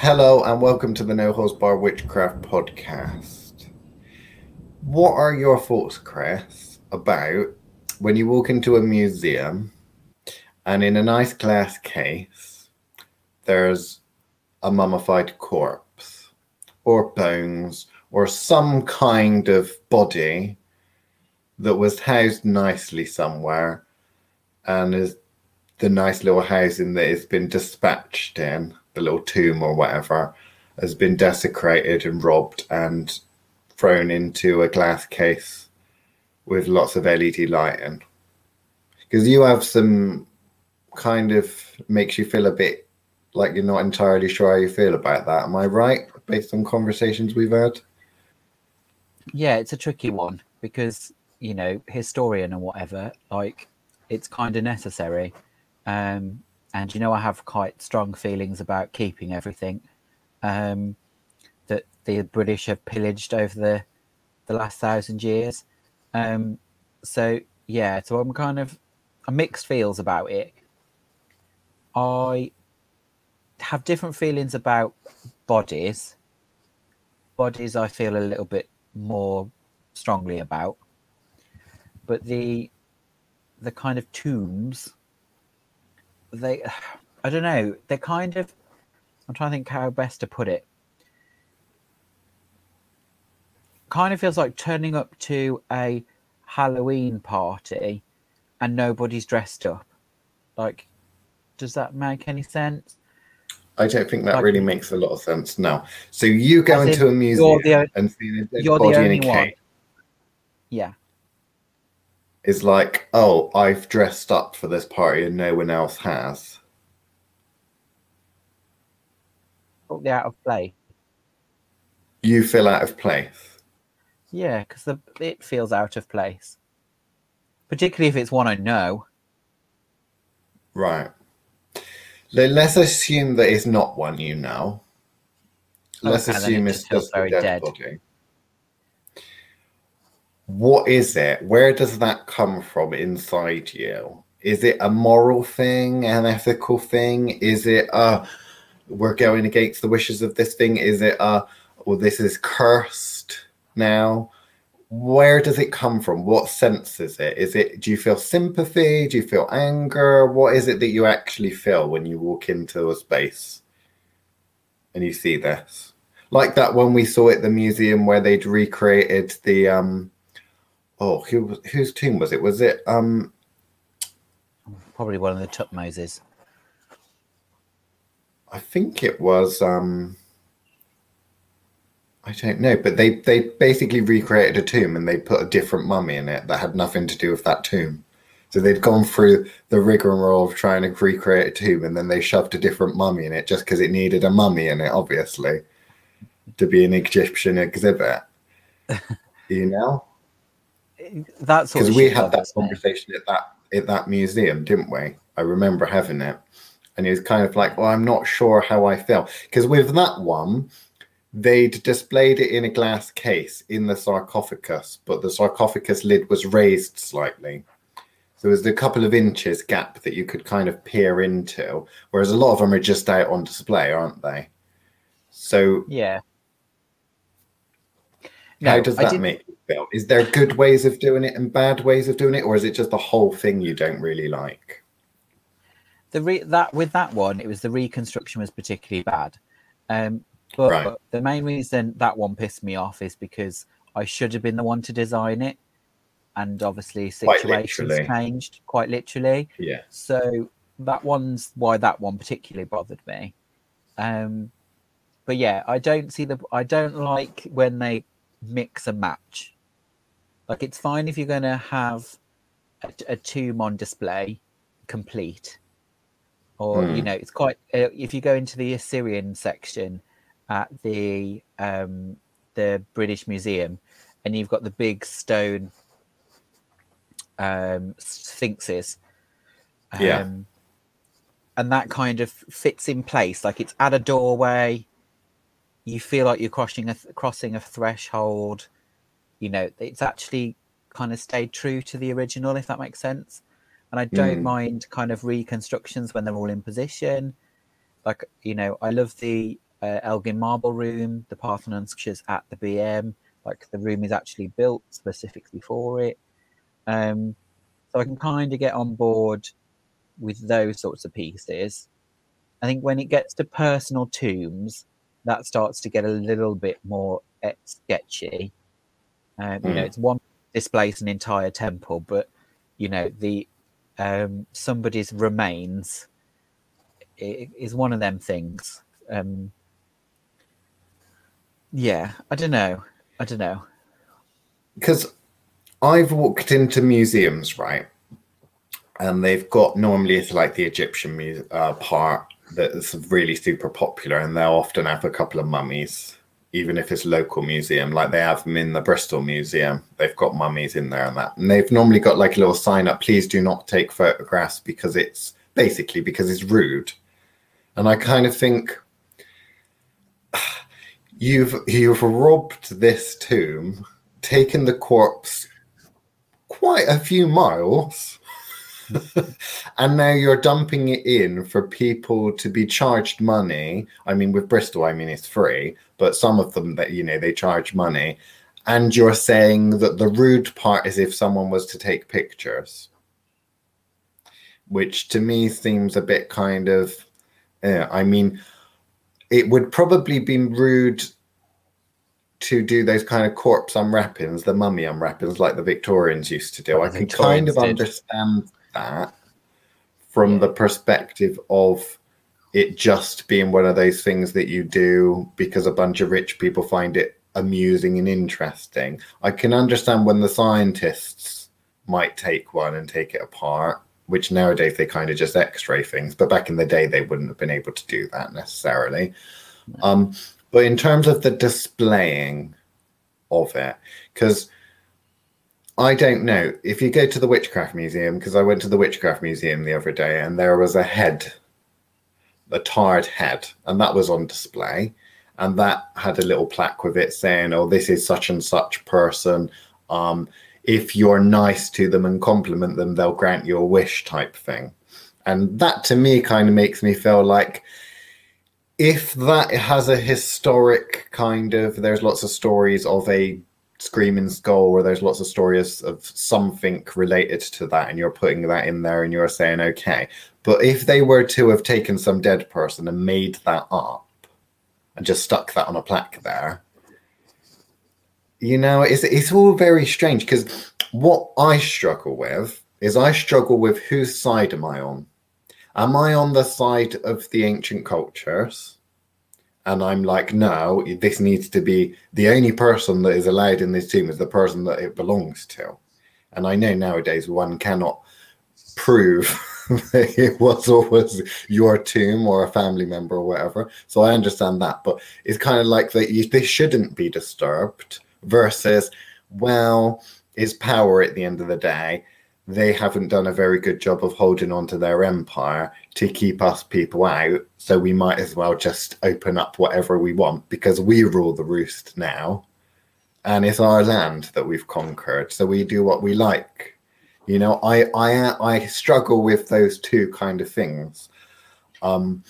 Hello and welcome to the No Holds Barred Witchcraft podcast. What are your thoughts, Chris, about when you walk into a museum and in a nice glass case there's a mummified corpse or bones or some kind of body that was housed nicely somewhere and is the nice little housing that it's been dispatched in the little tomb or whatever has been desecrated and robbed and thrown into a glass case with lots of LED lighting. Because you have some kind of makes you feel a bit like you're not entirely sure how you feel about that. Am I right? Based on conversations we've had? Yeah, it's a tricky one because, you know, historian and whatever, like it's kind of necessary. Um, and you know I have quite strong feelings about keeping everything um, that the British have pillaged over the the last thousand years. Um, so yeah, so I'm kind of a mixed feels about it. I have different feelings about bodies. Bodies I feel a little bit more strongly about, but the the kind of tombs they I don't know, they're kind of I'm trying to think how best to put it. Kind of feels like turning up to a Halloween party and nobody's dressed up. Like, does that make any sense? I don't think that like, really makes a lot of sense. No. So you go into a museum the, and see a dead body in a cave. Yeah. Is like, oh, I've dressed up for this party and no one else has. Totally out of play. You feel out of place. Yeah, because it feels out of place, particularly if it's one I know. Right. Let's assume that it's not one you know. Let's okay, assume it it's just a dead, dead body what is it? Where does that come from inside you? Is it a moral thing, an ethical thing? Is it a we're going against the wishes of this thing? Is it a well, this is cursed now? Where does it come from? What sense is it? Is it do you feel sympathy? Do you feel anger? What is it that you actually feel when you walk into a space and you see this? Like that when we saw at the museum where they'd recreated the um oh, who whose team was it? Was it um probably one of the Thutmoses? I think it was um I don't know, but they they basically recreated a tomb and they put a different mummy in it that had nothing to do with that tomb. So they'd gone through the rigmarole of trying to recreate a tomb, and then they shoved a different mummy in it just because it needed a mummy in it, obviously, to be an Egyptian exhibit. you know, that's because we had that conversation at that at that museum, didn't we? I remember having it, and he was kind of like, "Well, I'm not sure how I feel," because with that one, they'd displayed it in a glass case in the sarcophagus, but the sarcophagus lid was raised slightly. So there was a couple of inches gap that you could kind of peer into, whereas a lot of them are just out on display, aren't they? So yeah, no, How does that make you feel? Is there good ways of doing it and bad ways of doing it, or is it just the whole thing you don't really like? The re- that with that one, it was the reconstruction was particularly bad. Um, but, right. but the main reason that one pissed me off is because I should have been the one to design it, and obviously situations changed quite literally. Yeah. So that one's why that one particularly bothered me. Um, but yeah, I don't see the I don't like when they mix and match. Like it's fine if you're going to have a, a tomb on display complete, or mm. you know, it's quite. Uh, if you go into the Assyrian section at the um, the British Museum, and you've got the big stone um, sphinxes. Um, yeah. And that kind of fits in place, like it's at a doorway you feel like you're crossing a crossing a threshold. You know, it's actually kind of stayed true to the original, if that makes sense. And I don't mm. mind kind of reconstructions when they're all in position. Like you know, I love the uh, Elgin Marble Room, the Parthenon sculptures at the BM. Like the room is actually built specifically for it. Um, so I can kind of get on board with those sorts of pieces. I think when it gets to personal tombs, that starts to get a little bit more eh, sketchy. Um, You know, Mm. it's one displays an entire temple, but you know the um, somebody's remains is one of them things. Um, yeah, I don't know. I don't know. because I've walked into museums, right, and they've got normally it's like the Egyptian mu- uh, part that's really super popular, and they'll often have a couple of mummies, even if it's local museum, like they have them in the Bristol Museum. They've got mummies in there and that, and they've normally got like a little sign up: "Please do not take photographs because it's basically because it's rude." And I kind of think you've you've robbed this tomb taken the corpse quite a few miles and now you're dumping it in for people to be charged money i mean with bristol i mean it's free but some of them that you know they charge money and you're saying that the rude part is if someone was to take pictures which to me seems a bit kind of yeah, i mean it would probably be rude to do those kind of corpse unwrappings, the mummy unwrappings like the Victorians used to do. I The can kind of did. understand that from the perspective of it just being one of those things that you do because a bunch of rich people find it amusing and interesting. I can understand when the scientists might take one and take it apart, which nowadays they kind of just x-ray things, but back in the day they wouldn't have been able to do that necessarily. Um, but in terms of the displaying of it, because I don't know if you go to the Witchcraft Museum, because I went to the Witchcraft Museum the other day and there was a head, a tarred head, and that was on display. And that had a little plaque with it saying, Oh, this is such and such person. Um, if you're nice to them and compliment them, they'll grant you a wish type thing. And that to me kind of makes me feel like if that has a historic kind of there's lots of stories of a screaming skull where there's lots of stories of something related to that and you're putting that in there and you're saying okay but if they were to have taken some dead person and made that up and just stuck that on a plaque there you know it's it's all very strange because what i struggle with is i struggle with whose side am i on am I on the side of the ancient cultures? And I'm like, no, this needs to be the only person that is allowed in this tomb is the person that it belongs to. And I know nowadays one cannot prove that it was always your tomb or a family member or whatever. So I understand that. But it's kind of like that you, this shouldn't be disturbed versus, well, is power at the end of the day they haven't done a very good job of holding on to their empire to keep us people out. So we might as well just open up whatever we want because we rule the roost now. And it's our land that we've conquered. So we do what we like. You know, I I I struggle with those two kind of things. Um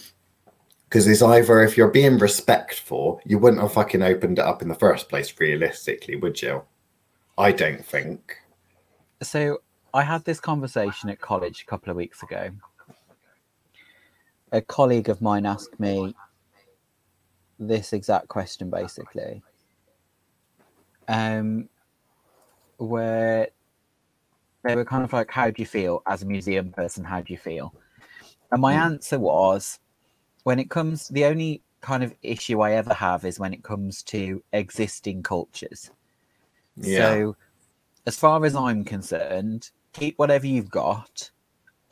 because it's either if you're being respectful, you wouldn't have fucking opened it up in the first place, realistically, would you? I don't think. So I had this conversation at college a couple of weeks ago. A colleague of mine asked me this exact question basically. Um where they were kind of like, How do you feel as a museum person? How do you feel? And my Mm. answer was when it comes the only kind of issue I ever have is when it comes to existing cultures. Yeah. So, as far as I'm concerned, keep whatever you've got,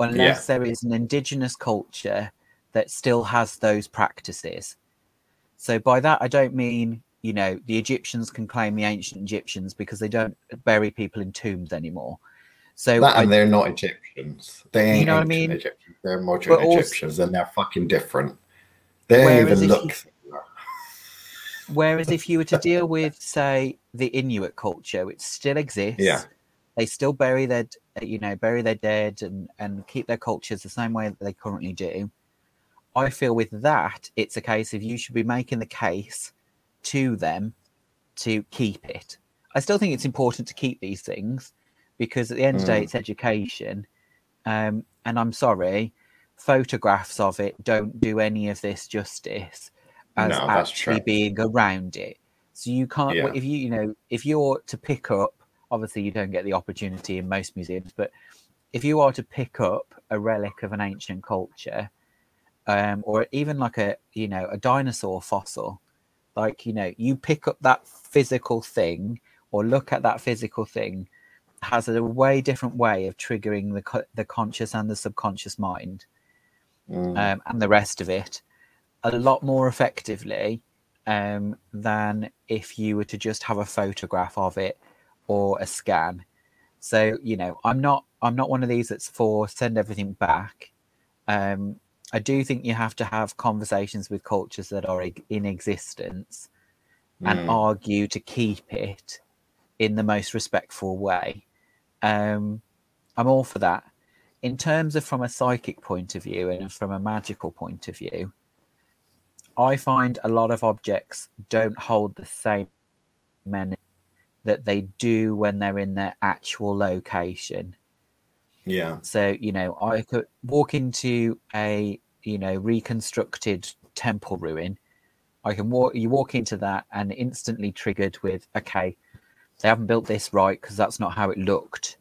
unless there is an indigenous culture that still has those practices. So, by that, I don't mean, you know, the Egyptians can claim the ancient Egyptians because they don't bury people in tombs anymore. So, That I, they're not Egyptians. They ain't You know what I mean? Egyptians. They're modern also- Egyptians, and they're fucking different. They don't even look. you- Whereas if you were to deal with, say, the Inuit culture, which still exists, Yeah. They still bury their, you know, bury their dead and and keep their cultures the same way that they currently do. I feel with that, it's a case of you should be making the case to them to keep it. I still think it's important to keep these things because at the end of the day, Mm. it's education. Um, and I'm sorry, photographs of it don't do any of this justice as No, actually being around it. So you can't, Yeah. if you, you know, if you're to pick up, obviously you don't get the opportunity in most museums, but if you are to pick up a relic of an ancient culture, um, or even like a, you know, a dinosaur fossil, like, you know, you pick up that physical thing or look at that physical thing has a way different way of triggering the the conscious and the subconscious mind Mm. um, and the rest of it a lot more effectively um, than if you were to just have a photograph of it or a scan. So you know, I'm not I'm not one of these that's for send everything back. Um, I do think you have to have conversations with cultures that are in existence and Mm. argue to keep it in the most respectful way. Um, I'm all for that. In terms of from a psychic point of view and from a magical point of view, I find a lot of objects don't hold the same meaning that they do when they're in their actual location. Yeah. So, you know, I could walk into a, you know, reconstructed temple ruin. I can walk, you walk into that and instantly triggered with, okay, they haven't built this right because that's not how it looked.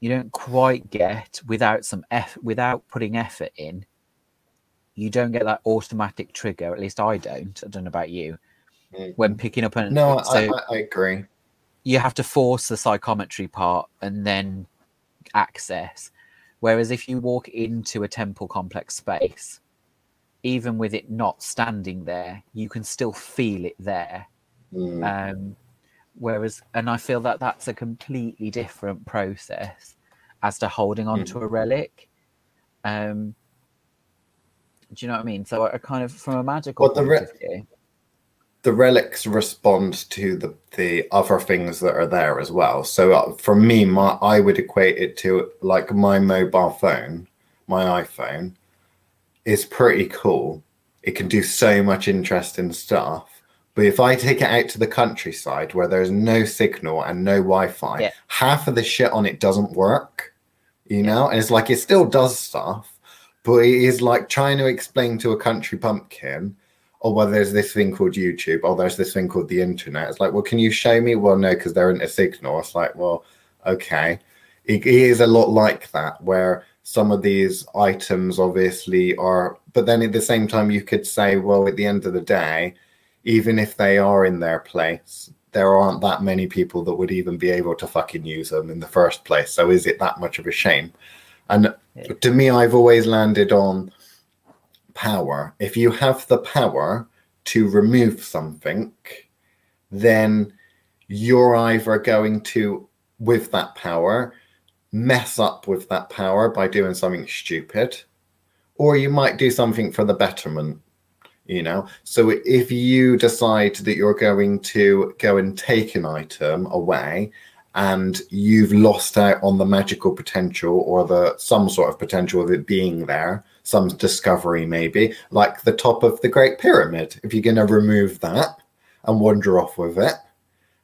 You don't quite get without some eff, without putting effort in. You don't get that automatic trigger. At least I don't. I don't know about you. Mm. When picking up an No, I, so I, I agree. You have to force the psychometry part and then access. Whereas if you walk into a temple complex space, even with it not standing there, you can still feel it there. Mm. Um, whereas, and I feel that that's a completely different process as to holding on to a relic. Um, do you know what I mean? So I, I kind of, from a magical the point re- of view, the relics respond to the the other things that are there as well. So uh, for me, my I would equate it to like my mobile phone, my iPhone, is pretty cool. It can do so much interesting stuff. But if I take it out to the countryside where there's no signal and no Wi-Fi, Yeah. half of the shit on it doesn't work. You know, and it's like it still does stuff, but it is like trying to explain to a country pumpkin oh well there's this thing called youtube. Oh there's this thing called the internet. It's like well can you show me? Well no because they're in a signal. It's like well okay. It, it is a lot like that where some of these items obviously are but then at the same time you could say well at the end of the day even if they are in their place there aren't that many people that would even be able to fucking use them in the first place. So is it that much of a shame? And to me i've always landed on power. If you have the power to remove something, then you're either going to, with that power, mess up with that power by doing something stupid, or you might do something for the betterment. You know, so if you decide that you're going to go and take an item away and you've lost out on the magical potential or the some sort of potential of it being there some discovery maybe like the top of the great pyramid. If you're going to remove that and wander off with it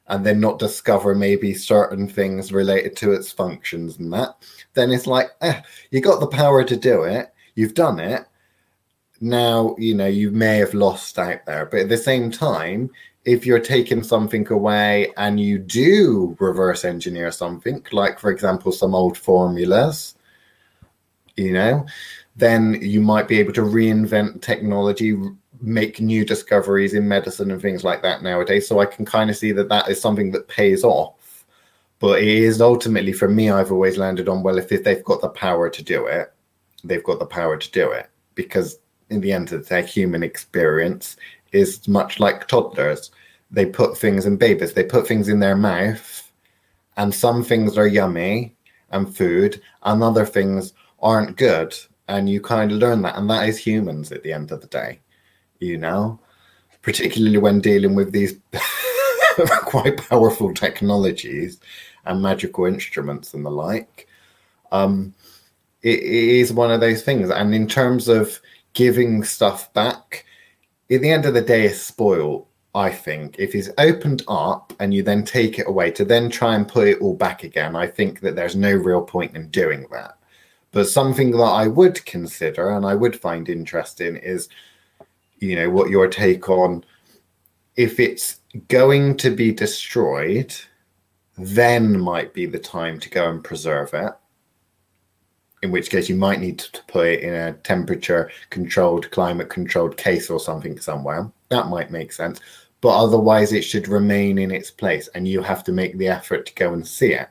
and then not discover maybe certain things related to its functions and that then it's like eh, you got the power to do it. You've done it. Now you know you may have lost out there. But at the same time if you're taking something away and you do reverse engineer something, like for example, some old formulas, you know, then you might be able to reinvent technology, make new discoveries in medicine and things like that nowadays. So I can kind of see that that is something that pays off. But it is ultimately for me, I've always landed on well, if, they've got the power to do it, they've got the power to do it. Because in the end of human experience is much like toddlers. They put things in babies, they put things in their mouth, and some things are yummy and food, and other things aren't good. And you kind of learn that. And that is humans at the end of the day, you know, particularly when dealing with these quite powerful technologies and magical instruments and the like. Um, it, it is one of those things. And in terms of giving stuff back, at the end of the day, is spoil I think if it's opened up and you then take it away to then try and put it all back again, I think that there's no real point in doing that. But something that I would consider and I would find interesting is, you know, what your take on if it's going to be destroyed, then might be the time to go and preserve it. In which case, you might need to put it in a temperature controlled, climate controlled case or something somewhere. That might make sense. But otherwise, it should remain in its place and you have to make the effort to go and see it.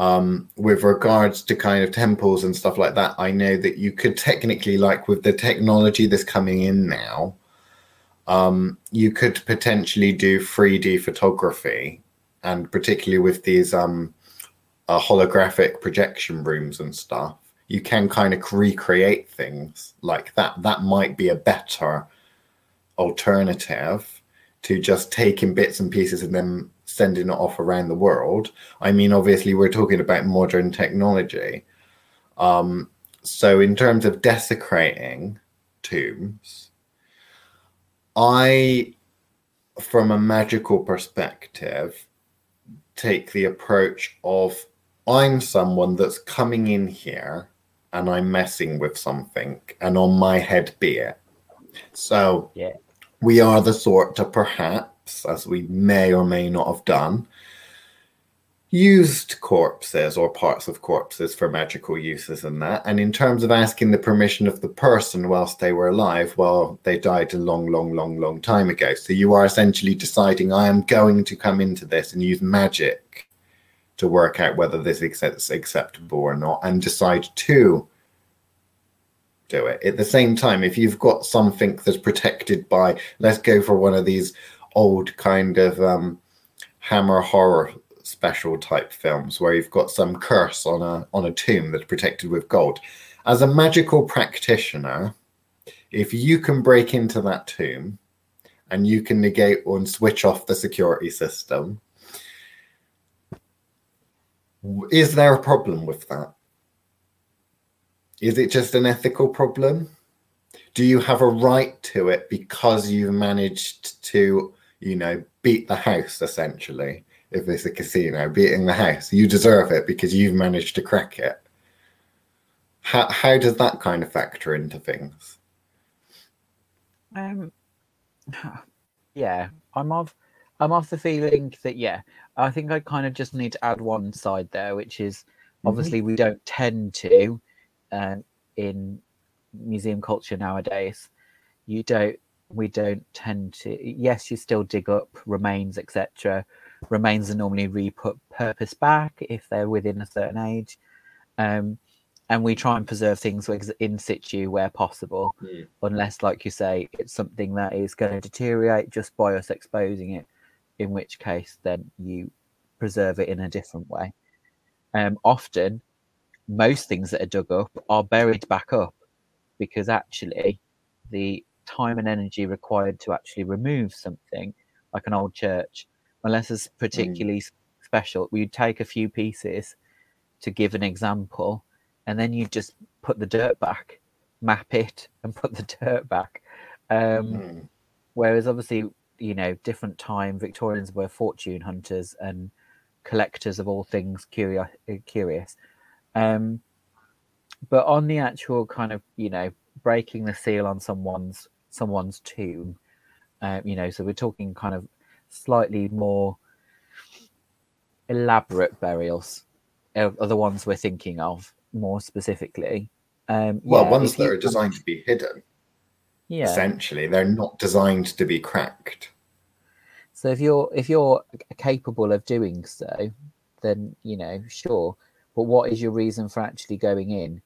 Um, with regards to kind of temples and stuff like that, I know that you could technically, like with the technology that's coming in now, um, you could potentially do 3D photography, and particularly with these um, uh, holographic projection rooms and stuff, you can kind of recreate things like that. That might be a better alternative to just taking bits and pieces and then sending it off around the world. I mean, obviously, we're talking about modern technology. Um, so, in terms of desecrating tombs, I, from a magical perspective, take the approach of I'm someone that's coming in here and I'm messing with something, and on my head be it. So, Yeah. we are the sort to perhaps, as we may or may not have done, used corpses or parts of corpses for magical uses and that. And in terms of asking the permission of the person whilst they were alive, well, they died a long, long, long, long time ago. So you are essentially deciding, I am going to come into this and use magic to work out whether this is acceptable or not and decide to do it. At the same time, if you've got something that's protected by, let's go for one of these old kind of um, Hammer horror special type films where you've got some curse on a on a tomb that's protected with gold. As a magical practitioner, if you can break into that tomb and you can negate and switch off the security system, is there a problem with that? Is it just an ethical problem? Do you have a right to it because you've managed to, you know, beat the house essentially? If it's a casino, beating the house, you deserve it because you've managed to crack it. How how does that kind of factor into things? Um, yeah, I'm of I'm of the feeling that yeah, I think I kind of just need to add one side there, which is obviously we don't tend to uh, in museum culture nowadays. You don't we don't tend to. Yes, you still dig up remains, etc. Remains are normally re-put purpose back if they're within a certain age. Um, and we try and preserve things in situ where possible, Mm. unless, like you say, it's something that is going to deteriorate just by us exposing it. In which case, then you preserve it in a different way. Um, often, most things that are dug up are buried back up because actually, the time and energy required to actually remove something, like an old church, unless it's particularly s special, we'd take a few pieces to give an example, and then you just put the dirt back, map it, and put the dirt back. Um, Mm. Whereas obviously, you know, different time, Victorians were fortune hunters and collectors of all things curious. curious. Um, but on the actual kind of, you know, breaking the seal on someone's someone's tomb, uh, you know, so we're talking kind of slightly more elaborate burials are are the ones we're thinking of more specifically. Um, Well, yeah, ones that you are designed to be hidden. yeah. Essentially, they're not designed to be cracked. So if you're if you're capable of doing so, then you know sure. But what is your reason for actually going in?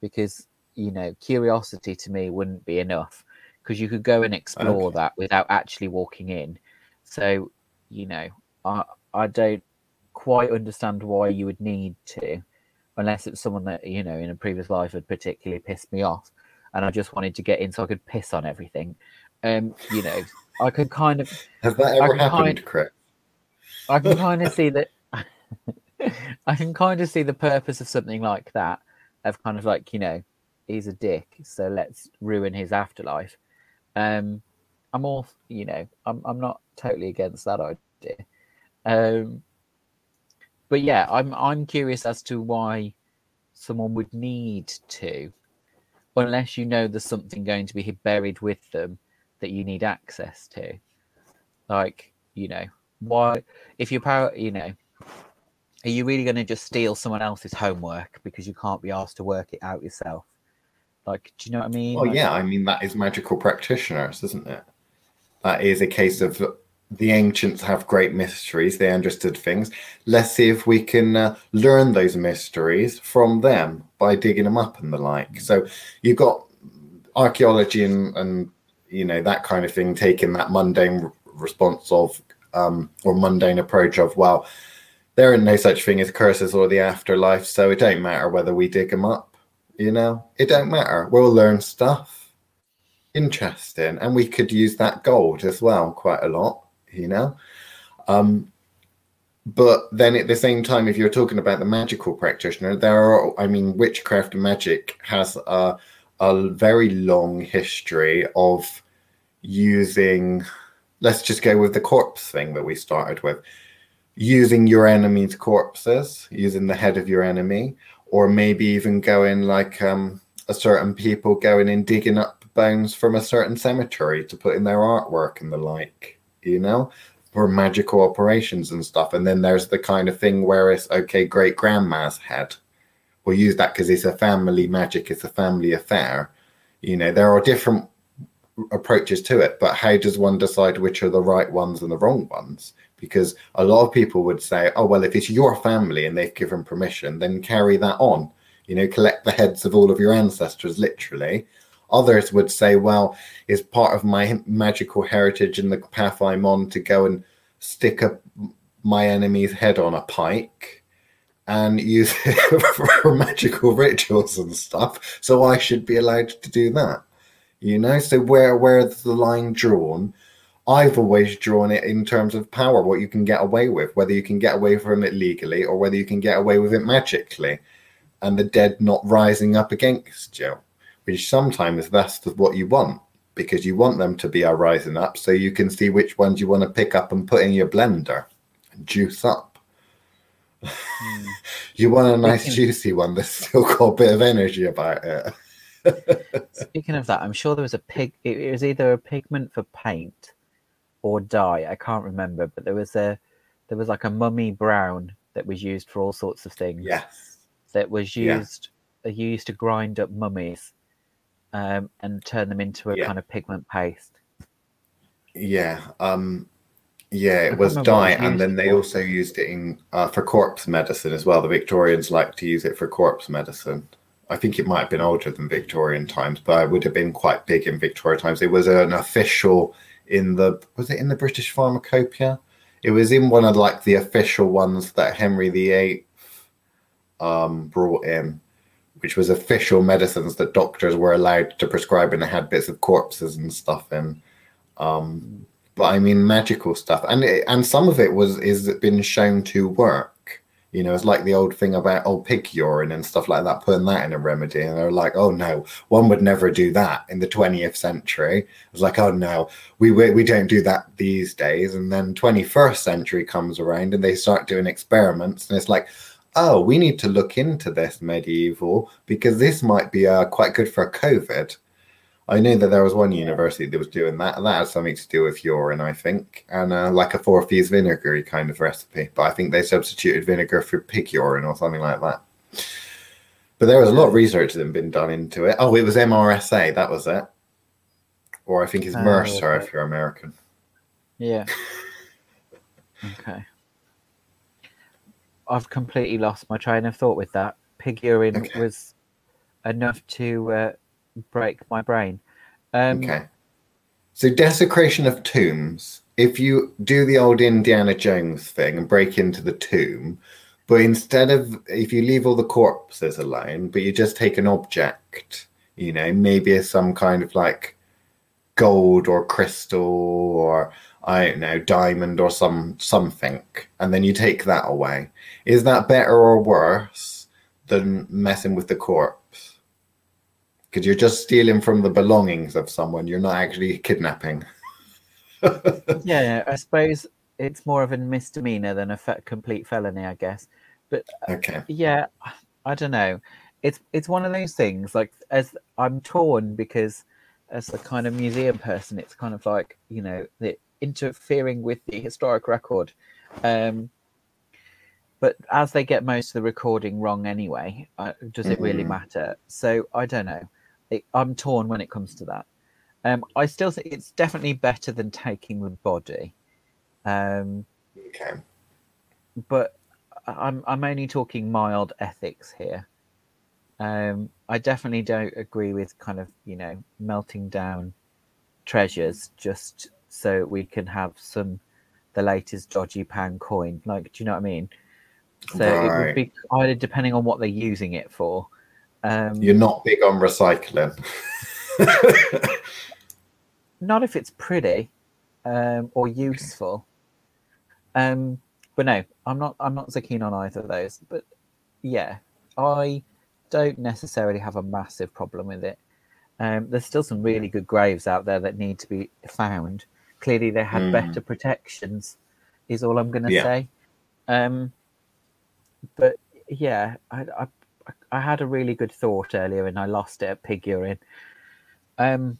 Because you know curiosity to me wouldn't be enough because you could go and explore Okay. that without actually walking in. So you know I I don't quite understand why you would need to, unless it's someone that you know in a previous life had particularly pissed me off, and I just wanted to get in so I could piss on everything. Um, you know, I could kind of Has that ever happened, kind- Chris? I can kind of see that. I can kind of see the purpose of something like that, of kind of like you know, he's a dick, so let's ruin his afterlife. Um, I'm all, you know, I'm I'm not totally against that idea. Um, but yeah, I'm I'm curious as to why someone would need to, unless you know there's something going to be buried with them that you need access to. Like, you know, why if your power, you know, are you really going to just steal someone else's homework because you can't be asked to work it out yourself? Like, do you know what I mean? Well, Like, yeah, I mean that is magical practitioners, isn't it? That is a case of the ancients have great mysteries; they understood things. Let's see if we can uh, learn those mysteries from them by digging them up and the like. So you've got archaeology and, and you know that kind of thing taking that mundane r- response of um, or mundane approach of well, there ain't no such thing as curses or the afterlife, so it don't matter whether we dig them up. You know, it don't matter. We'll learn stuff. Interesting, and we could use that gold as well quite a lot. You know, um, but then at the same time, if you're talking about the magical practitioner, there are. I mean, witchcraft and magic has a a very long history of using. Let's just go with the corpse thing that we started with using your enemy's corpses, using the head of your enemy, or maybe even going like um, a certain people going and digging up bones from a certain cemetery to put in their artwork and the like, you know, for magical operations and stuff. And then there's the kind of thing where it's okay, great grandma's head. We'll use that because it's a family magic, it's a family affair. You know, there are different approaches to it, but how does one decide which are the right ones and the wrong ones? because a lot of people would say, oh, well, if it's your family and they've given permission, then carry that on. You know, collect the heads of all of your ancestors, literally. Others would say, well, it's part of my magical heritage and the path I'm on to go and stick up my enemy's head on a pike and use it for magical rituals and stuff. So I should be allowed to do that. You know, so where where's the line drawn? I've always drawn it in terms of power, what you can get away with, whether you can get away from it legally or whether you can get away with it magically, and the dead not rising up against you, which sometimes that's what you want because you want them to be a rising up so you can see which ones you want to pick up and put in your blender and juice up. Hmm. you want a nice juicy one that's still got a bit of energy about it. Speaking of that, I'm sure there was a pig. It was either a pigment for paint or dye. I can't remember, but there was a there was like a mummy brown that was used for all sorts of things. Yes. That was Yeah. used uh, used to grind up mummies um, and turn them into a Yeah. kind of pigment paste. Yeah, um, yeah, it was dye, it was and then they for. also used it in uh, for corpse medicine as well. The Victorians liked to use it for corpse medicine. I think it might have been older than Victorian times, but it would have been quite big in Victorian times. It was an official in the was it in the British Pharmacopoeia? It was in one of like the official ones that Henry VIII um, brought in, which was official medicines that doctors were allowed to prescribe, and it had bits of corpses and stuff in. Um, but I mean magical stuff, and it, and some of it was is been shown to work. You know, it's like the old thing about old pig urine and stuff like that, putting that in a remedy, and they're like, oh no, one would never do that in the 20th century. It's like, oh no, we we, we don't do that these days. And then 21st century comes around, and they start doing experiments, and it's like, oh, we need to look into this medieval because this might be uh, quite good for COVID. I knew that there was one university that was doing that, and that had something to do with urine, I think, and uh, like a four thieves vinegary kind of recipe. But I think they substituted vinegar for pig urine or something like that. But there was a lot of research that had been done into it. Oh, it was MRSA, that was it. Or I think it's Oh, Mercer okay. if you're American. Yeah. okay. I've completely lost my train of thought with that. Pig urine Okay. was enough to uh, break my brain. Um, Okay. So desecration of tombs. If you do the old Indiana Jones thing and break into the tomb, but instead of if you leave all the corpses alone, but you just take an object, you know, maybe some kind of like gold or crystal or I don't know, diamond or some something, and then you take that away. Is that better or worse than messing with the corpse? Because you're just stealing from the belongings of someone. You're not actually kidnapping. yeah, I suppose it's more of a misdemeanor than a fe- complete felony, I guess. But okay, yeah, I don't know. It's it's one of those things. Like as I'm torn because as a kind of museum person, it's kind of like you know the interfering with the historic record. Um, but as they get most of the recording wrong anyway, uh, does it really Mm. matter? So I don't know. It, I'm torn when it comes to that. Um, I still think it's definitely better than taking the body. Um, okay, but I'm I'm only talking mild ethics here. Um, I definitely don't agree with kind of you know melting down treasures just so we can have some the latest dodgy pound coin. Like, do you know what I mean? So it would Right. be either depending on what they're using it for. Um, you're not big on recycling. not if it's pretty um, or useful. Um, but no, I'm not. I'm not so keen on either of those. But yeah, I don't necessarily have a massive problem with it. Um, there's still some really good graves out there that need to be found. Clearly, they had Mm. better protections. Is all I'm going to Yeah. say. Um, but yeah, I, I I had a really good thought earlier and I lost it at pig urine. Um,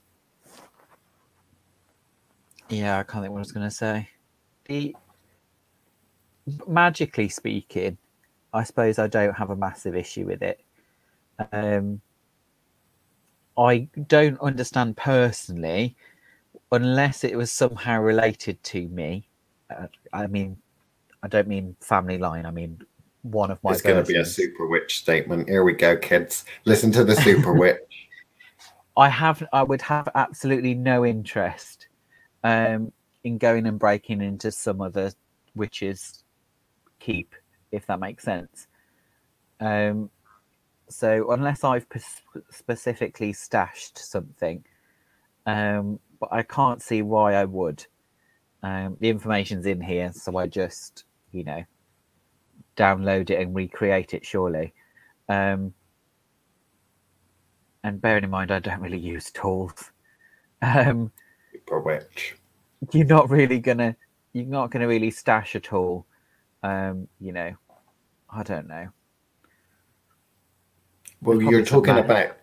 yeah, I can't think what I was going to say. The magically speaking, I suppose I don't have a massive issue with it. Um, I don't understand personally, unless it was somehow related to me. Uh, I mean, I don't mean family line. I mean one of my. it's going to be a super witch statement. Here we go, kids. Listen to the super witch. I have I would have absolutely no interest um, in going and breaking into some other witch's keep, if that makes sense. Um, so unless I've pers- specifically stashed something, um, but I can't see why I would. Um, the information's in here, so I just you know download it and recreate it. Surely. Um, and bearing in mind I don't really use tools, um, witch. you're not really gonna you're not gonna really stash a tool. Um, you know, I don't know. Well, you're talking about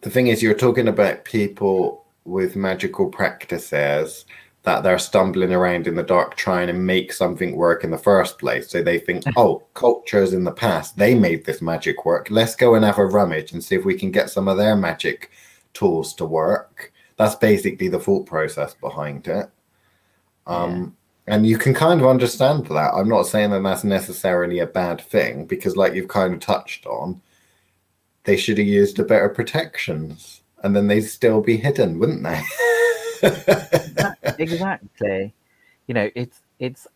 the thing is you're talking about people with magical practices that they're stumbling around in the dark trying to make something work in the first place. So they think, oh, cultures in the past, they made this magic work. Let's go and have a rummage and see if we can get some of their magic tools to work. That's basically the thought process behind it. Um, And you can kind of understand that. I'm not saying that that's necessarily a bad thing because, like you've kind of touched on, they should have used a better protections and then they'd still be hidden, wouldn't they? exactly. You know, it's it's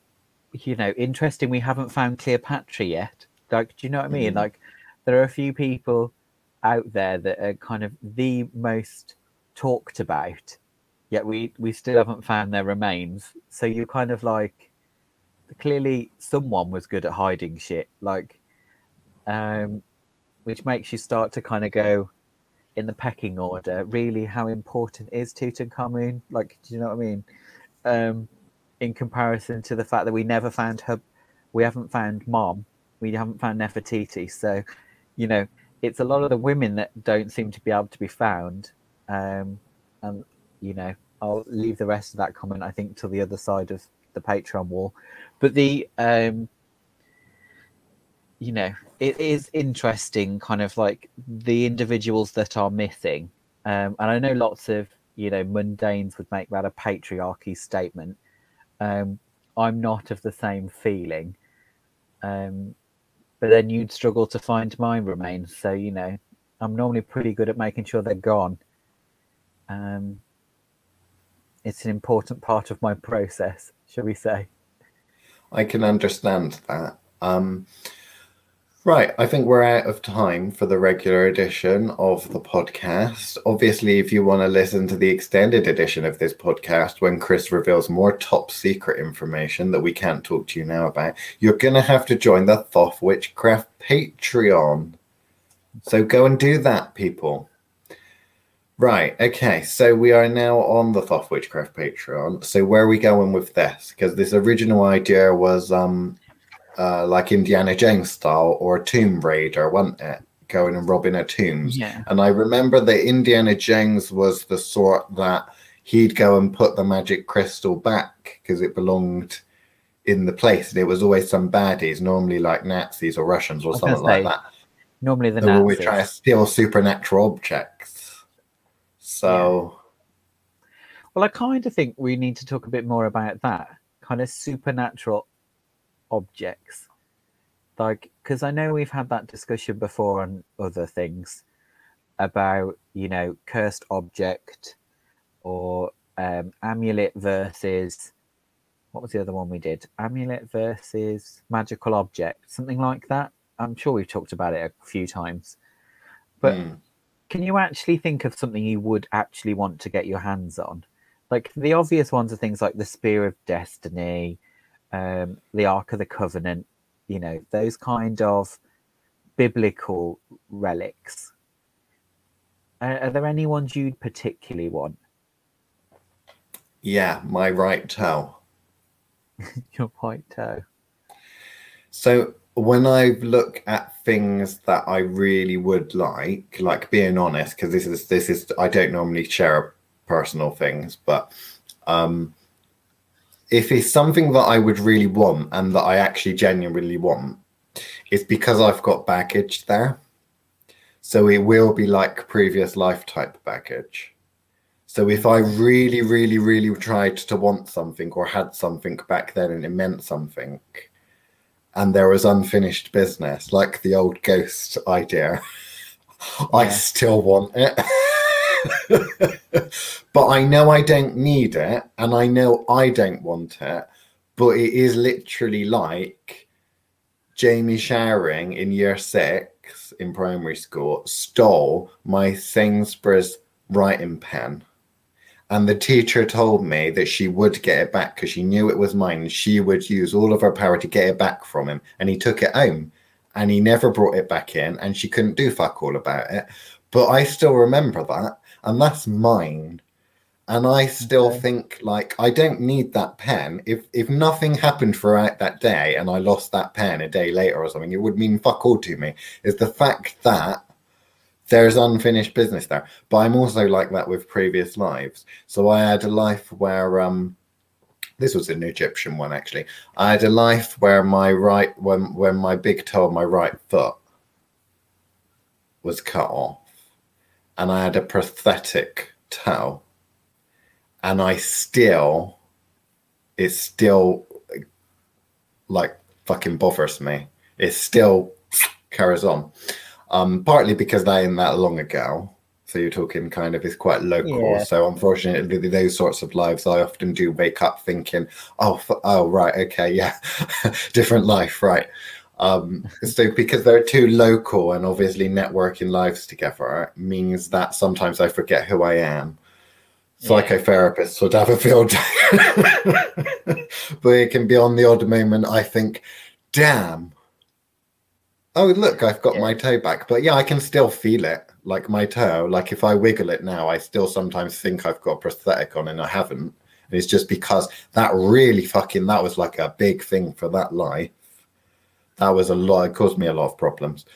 you know interesting. We haven't found Cleopatra yet. Like, do you know what I mean? Mm. Like, there are a few people out there that are kind of the most talked about, yet we we still haven't found their remains. So you're kind of like, clearly someone was good at hiding shit. Like, um, which makes you start to kind of go in the pecking order. Really, how important is Tutankhamun? Like, do you know what I mean? Um, in comparison to the fact that we never found her, we haven't found Mom, we haven't found Nefertiti. So, you know, it's a lot of the women that don't seem to be able to be found. Um, and you know, I'll leave the rest of that comment, I think, to the other side of the Patreon wall. But the um, you know, it is interesting, kind of like the individuals that are missing. Um, and I know lots of you know mundanes would make that a patriarchy statement. Um, I'm not of the same feeling. Um, but then you'd struggle to find my remains. So you know, I'm normally pretty good at making sure they're gone. Um, it's an important part of my process, shall we say? I can understand that. Um, right, I think we're out of time for the regular edition of the podcast. Obviously, if you want to listen to the extended edition of this podcast when Chris reveals more top secret information that we can't talk to you now about, you're going to have to join the Thoth Witchcraft Patreon. So go and do that, people. Right. Okay. So we are now on the Thoth Witchcraft Patreon. So where are we going with this? Because this original idea was um uh like Indiana Jones style or Tomb Raider, wasn't it? Going and robbing a tombs. Yeah. And I remember that Indiana Jones was the sort that he'd go and put the magic crystal back because it belonged in the place, and it was always some baddies, normally like Nazis or Russians or something like that. Normally the always Nazis. trying to steal supernatural objects. So Well, I kind of think we need to talk a bit more about that kind of supernatural objects. Like, because I know we've had that discussion before on other things about, you know, cursed object or um, amulet versus what was the other one we did? Amulet versus magical object, something like that. I'm sure we've talked about it a few times. But mm, can you actually think of something you would actually want to get your hands on? Like the obvious ones are things like the Spear of Destiny, um, the Ark of the Covenant, you know, those kind of biblical relics. Are, are there any ones you'd particularly want? yeah, my right toe. Your right toe. So when I look at things that I really would like, like being honest, because this is this is I don't normally share personal things, but um if it's something that I would really want and that I actually genuinely want, it's because I've got baggage there. So it will be like previous life type baggage. So if I really, really, really tried to want something or had something back then and it meant something, and there was unfinished business, like the old ghost idea, I still want it. but I know I don't need it, and I know I don't want it. But it is literally like Jamie Showering in year six in primary school stole my Sainsbury's writing pen. And the teacher told me that she would get it back because she knew it was mine she would use all of her power to get it back from him. And he took it home and he never brought it back in and she couldn't do fuck all about it. But I still remember that and that's mine. And I still Okay. think like I don't need that pen. If if nothing happened throughout that day and I lost that pen a day later or something, it would mean fuck all to me. Is the fact that there's unfinished business there. But I'm also like that with previous lives. So I had a life where um this was an Egyptian one actually. I had a life where my right when when my big toe my right foot was cut off and I had a prosthetic toe and I still it still like fucking bothers me. It still carries on. Um, partly because that ain't that long ago. So you're talking kind of is quite local. Yeah. So unfortunately, those sorts of lives, I often do wake up thinking, "Oh, f- oh, right, okay, yeah, different life, right." Um, so because they're too local and obviously networking lives together means that sometimes I forget who I am. Psychotherapists would have a field day, but it can be on the odd moment. I think, "Damn." Oh, look, I've got Yeah. my toe back. But yeah, I can still feel it. Like my toe. Like if I wiggle it now, I still sometimes think I've got a prosthetic on and I haven't. And it's just because that really fucking, that was like a big thing for that life. That was a lot, it caused me a lot of problems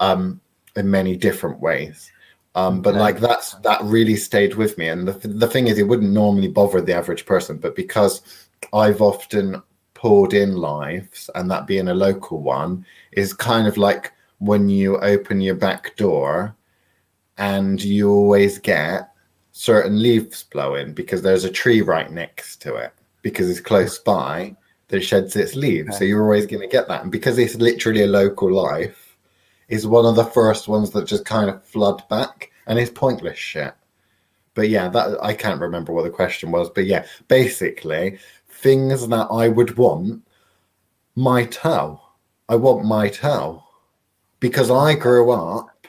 um, in many different ways. Um, but Okay. like that's, that really stayed with me. And the, the thing is, it wouldn't normally bother the average person, but because I've often pulled in lives and that being a local one, is kind of like when you open your back door and you always get certain leaves blowing because there's a tree right next to it because it's close by that sheds its leaves. So you're always going to get that. And because it's literally a local life, is one of the first ones that just kind of flood back and it's pointless shit. But yeah, that I can't remember what the question was. But yeah, basically, things that I would want my toe. I want my toe because I grew up.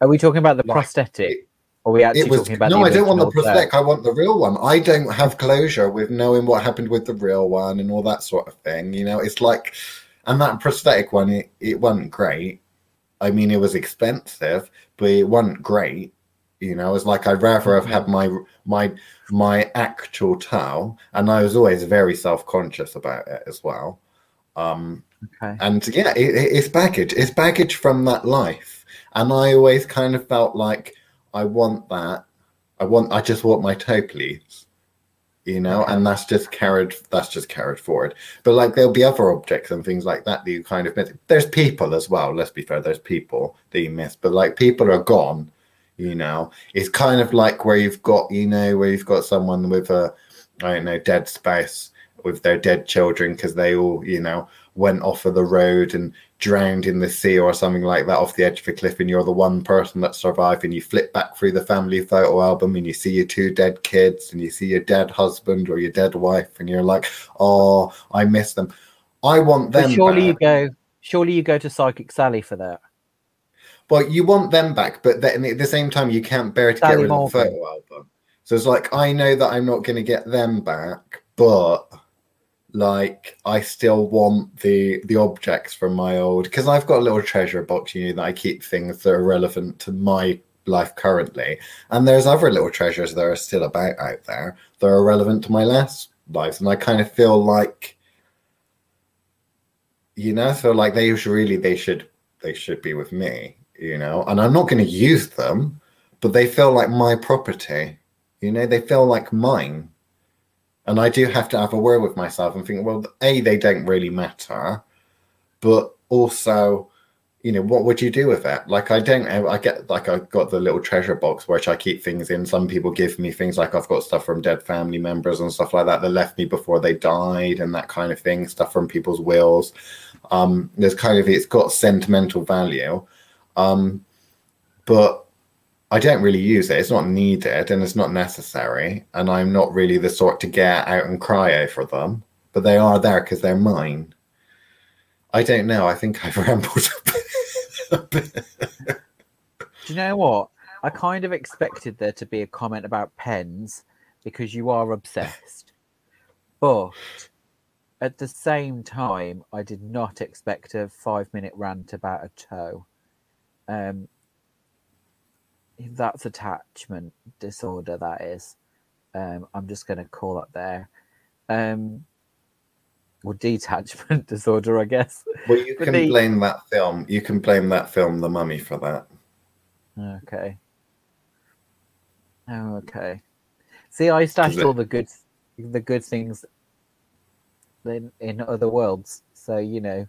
Are we talking about the Like, prosthetic? Or are we actually It was talking about no, I don't want the prosthetic. I want the real one. I don't have closure with knowing what happened with the real one and all that sort of thing. You know, it's like, and that prosthetic one, it, it wasn't great. I mean, it was expensive, but it wasn't great. You know, it's like I'd rather have had my my my actual towel, and I was always very self conscious about it as well. Um, Okay. and yeah, it, it- it's baggage. It's baggage from that life, and I always kind of felt like I want that. I want. I just want my toe, please. You know, and that's just carried. That's just carried forward. But like, there'll be other objects and things like that that you kind of miss. There's people as well. Let's be fair. There's people that you miss, but like, people are gone. You know, it's kind of like where you've got, you know, where you've got someone with a, I don't know, dead spouse with their dead children because they all, you know, went off of the road and drowned in the sea or something like that off the edge of a cliff, and you're the one person that survived, and you flip back through the family photo album and you see your two dead kids and you see your dead husband or your dead wife, and you're like, oh, I miss them. I want But them. surely you go. Surely you go to Psychic Sally for that. Well, you want them back, but then at the same time, you can't bear to Sally get rid of the photo album. So it's like I know that I'm not going to get them back, but like I still want the the objects from my old because I've got a little treasure box, you know, that I keep things that are relevant to my life currently, and there's other little treasures that are still about out there that are relevant to my last lives, and I kind of feel like. You know, so like they should really they should they should be with me, you know, and I'm not going to use them, but they feel like my property, you know, they feel like mine. And I do have to have a word with myself and think, well, A, they don't really matter, but also, you know, what would you do with it? Like, I don't, I get, like, I've got the little treasure box which I keep things in. Some people give me things like I've got stuff from dead family members and stuff like that that left me before they died and that kind of thing, stuff from people's wills. Um, there's kind of, it's got sentimental value. Um, but I don't really use it. It's not needed and it's not necessary. And I'm not really the sort to get out and cry over them, but they are there because they're mine. I don't know. I think I've rambled a bit. Do you know what? I kind of expected there to be a comment about pens because you are obsessed. But at the same time, I did not expect a five minute rant about a toe. Um, that's attachment disorder, that is. Um, I'm just going to call it there. Um, or detachment disorder, I guess. Well, you can they- blame that film. You can blame that film, The Mummy, for that. Okay. Oh, okay. See, I stashed it- all the good, the good things in in other worlds, so you know,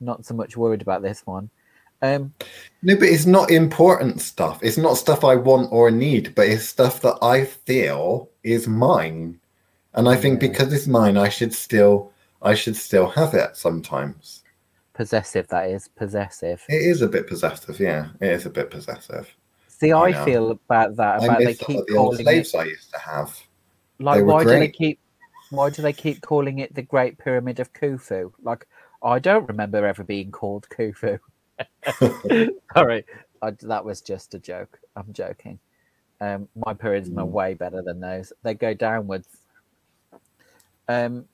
not so much worried about this one. Um, No, but it's not important stuff. It's not stuff I want or need, but it's stuff that I feel is mine. And I think Yeah. because it's mine, I should still I should still have it sometimes. possessive, that is possessive. It is a bit possessive, yeah. It is a bit possessive. See, I know. feel about that. I About they miss some keep the old calling it slaves I used to have. like they why do they keep why do they keep calling it the Great Pyramid of Khufu? Like I don't remember ever being called Khufu. Sorry, I, that was just a joke. I'm joking. Um, my pyramids are Mm. way better than those. They go downwards. Um,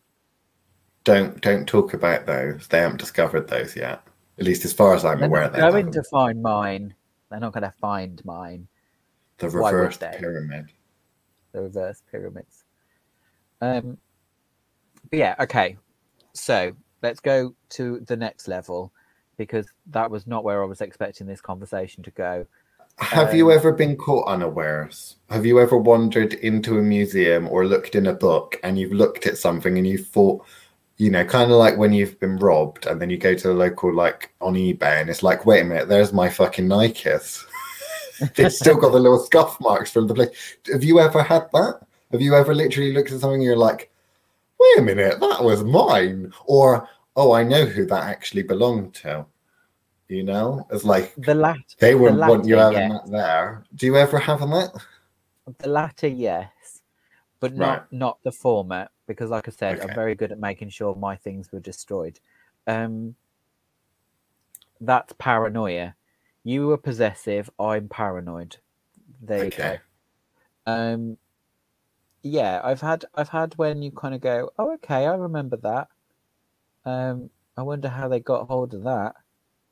Don't don't talk about those. They haven't discovered those yet. At least as far as I'm they're aware, not they going haven't. to find mine. They're not going to find mine. the reverse pyramid. the reverse pyramids. Um, but yeah, okay. So let's go to the next level because that was not where I was expecting this conversation to go. Have you Um, ever been caught unawares? Have you ever wandered into a museum or looked in a book and you've looked at something and you thought, you know, kind of like when you've been robbed and then you go to the local, like on eBay and it's like, wait a minute, there's my fucking Nikes. They've still got the little scuff marks from the place. Have you ever had that? Have you ever literally looked at something and you're like, wait a minute, that was mine? Or, oh, I know who that actually belonged to. You know, it's like The latter, they the wouldn't want you latter, having yeah. that there. Do you ever have that? The latter, yes, but not Right. not the former because, like I said, I'm very good at making sure my things were destroyed. Um, that's paranoia. You were possessive. I'm paranoid. There you go. Um yeah i've had i've had when you kind of go oh okay i remember that um i wonder how they got hold of that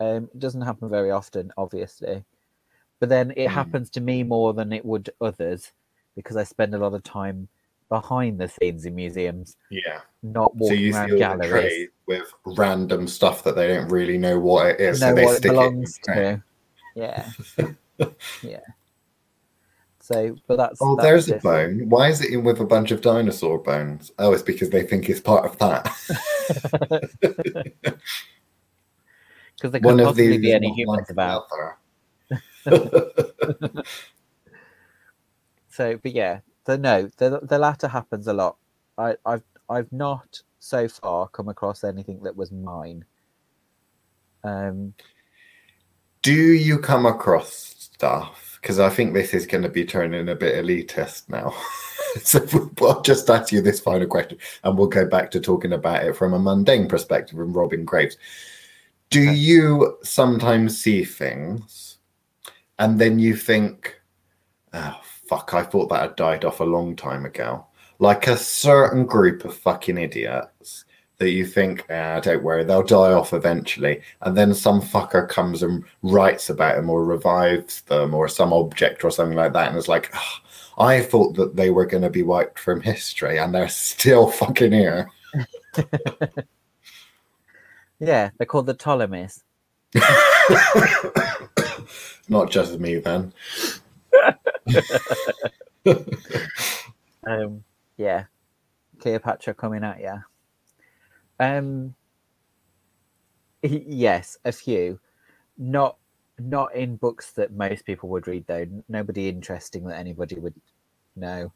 um it doesn't happen very often obviously but then it Mm. happens to me more than it would others because I spend a lot of time behind the scenes in museums, Yeah. not So walking see around galleries. with random stuff that they don't really know what it is. know so they what it belongs it in to. Yeah, yeah. So, but that's Oh, that's there's a bone. Why is it in with a bunch of dinosaur bones? Oh, it's because they think it's part of that. because there One couldn't possibly be any humans like about. other. So, but yeah, the no, the the latter happens a lot. I, I've I've not so far come across anything that was mine. Um, Do you come across stuff? Because I think this is going to be turning a bit elitist now. so I'll just ask you this final question, and we'll go back to talking about it from a mundane perspective and Robin Graves. Do Okay. you sometimes see things, and then you think, "Oh fuck! I thought that had died off a long time ago." Like a certain group of fucking idiots that you think, ah, don't worry, they'll die off eventually. And then some fucker comes and writes about them or revives them or some object or something like that. And it's like, "Ah, I thought that they were going to be wiped from history and they're still fucking here. yeah, they're called the Ptolemies. Not just me then. Um, yeah, Cleopatra coming at you. Um, yes, a few, not not in books that most people would read though. Nobody interesting that anybody would know.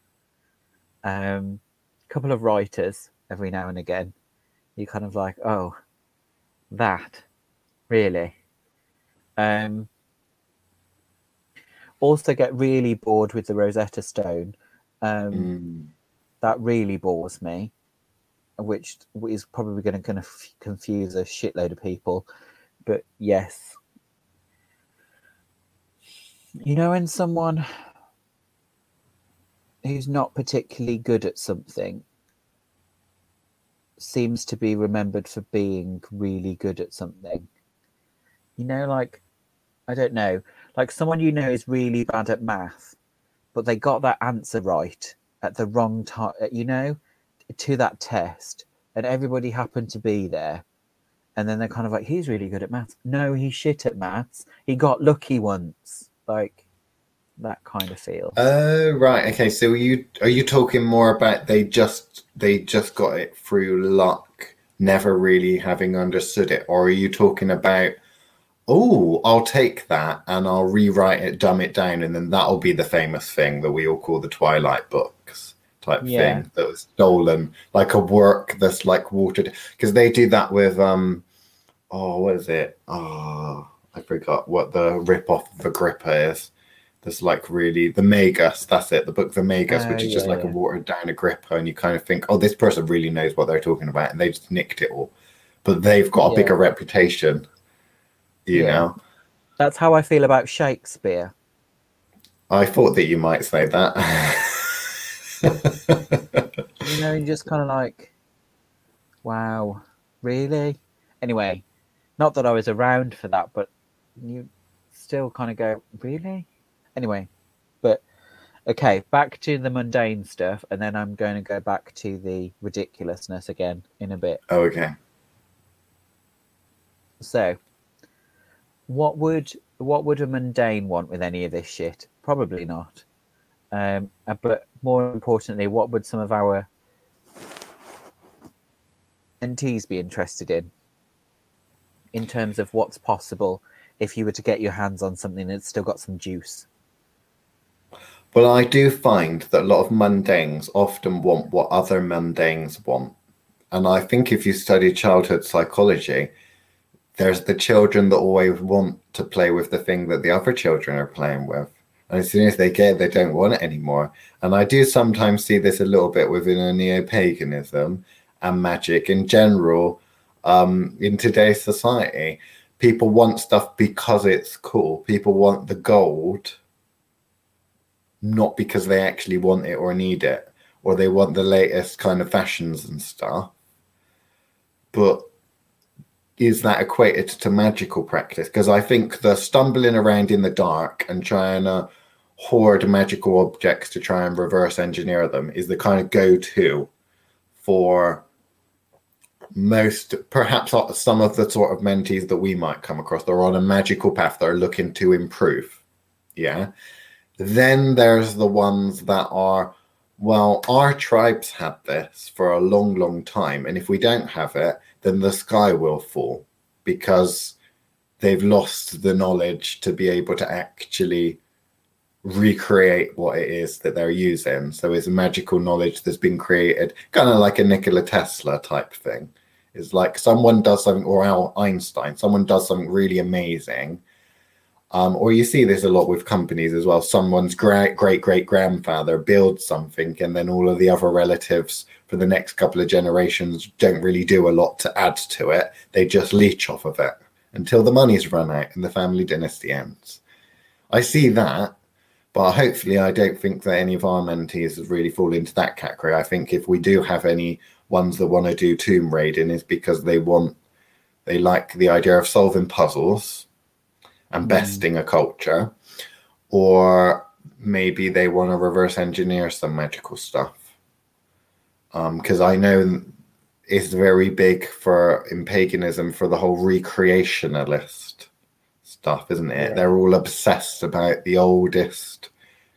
Um, a couple of writers every now and again. You kind of like, oh, that, really. Um, also get really bored with the Rosetta Stone. Um, Mm. that really bores me, which is probably going to confuse a shitload of people. But yes, you know, when someone who's not particularly good at something seems to be remembered for being really good at something, you know, like, I don't know, like someone you know is really bad at math, but they got that answer right at the wrong time, you know, to that test, and everybody happened to be there. And then they're kind of like, he's really good at maths. No, he's shit at maths. He got lucky once. Like that kind of feel. Oh right, okay. So are you are you talking more about they just they just got it through luck, never really having understood it, or are you talking about oh I'll take that and I'll rewrite it, dumb it down, and then that'll be the famous thing that we all call the Twilight books type Yeah. thing that was stolen, like a work that's like watered because they do that with um oh what is it oh I forgot what the rip off of Agrippa is. There's like really the Magus, that's it, the book The Magus, Oh, which is just yeah, like a watered down Agrippa, and you kind of think, oh, this person really knows what they're talking about, and they just nicked it all. But they've got a Yeah. bigger reputation, you Yeah. know. That's how I feel about Shakespeare. I thought that you might say that. You know, you're just kind of like, wow, really? Anyway, not that I was around for that, but you still kind of go, really? Anyway, but okay, back to the mundane stuff, and then I'm going to go back to the ridiculousness again in a bit. oh, okay. So, what would what would a mundane want with any of this shit? Probably not. Um, uh, but more importantly, what would some of our mentees be interested in, in terms of what's possible if you were to get your hands on something that's still got some juice? Well, I do find that a lot of mundanes often want what other mundanes want. And I think if you study childhood psychology, there's the children that always want to play with the thing that the other children are playing with. And as soon as they get it, they don't want it anymore. And I do sometimes see this a little bit within a neo paganism and magic in general um, in today's society. People want stuff because it's cool. People want the gold not because they actually want it or need it, or they want the latest kind of fashions and stuff. But is that equated to magical practice? Because I think the stumbling around in the dark and trying to hoard magical objects to try and reverse engineer them is the kind of go-to for most perhaps some of the sort of mentees that we might come across they're on a magical path they're looking to improve yeah? Then there's the ones that are well our tribes had this for a long long time and if we don't have it then the sky will fall because they've lost the knowledge to be able to actually recreate what it is that they're using. So it's magical knowledge that's been created, kind of like a Nikola Tesla type thing. It's like someone does something, or Al Einstein, someone does something really amazing. Um, or you see this a lot with companies as well. Someone's great great great grandfather builds something, and then all of the other relatives for the next couple of generations don't really do a lot to add to it. They just leech off of it until the money's run out and the family dynasty ends. I see that but hopefully, I don't think that any of our mentees really fall into that category. I think if we do have any ones that want to do tomb raiding, is because they want, they like the idea of solving puzzles and mm. besting a culture, or maybe they want to reverse engineer some magical stuff. Because um, I know it's very big for in paganism for the whole recreationalist stuff, isn't it? Yeah. They're all obsessed about the oldest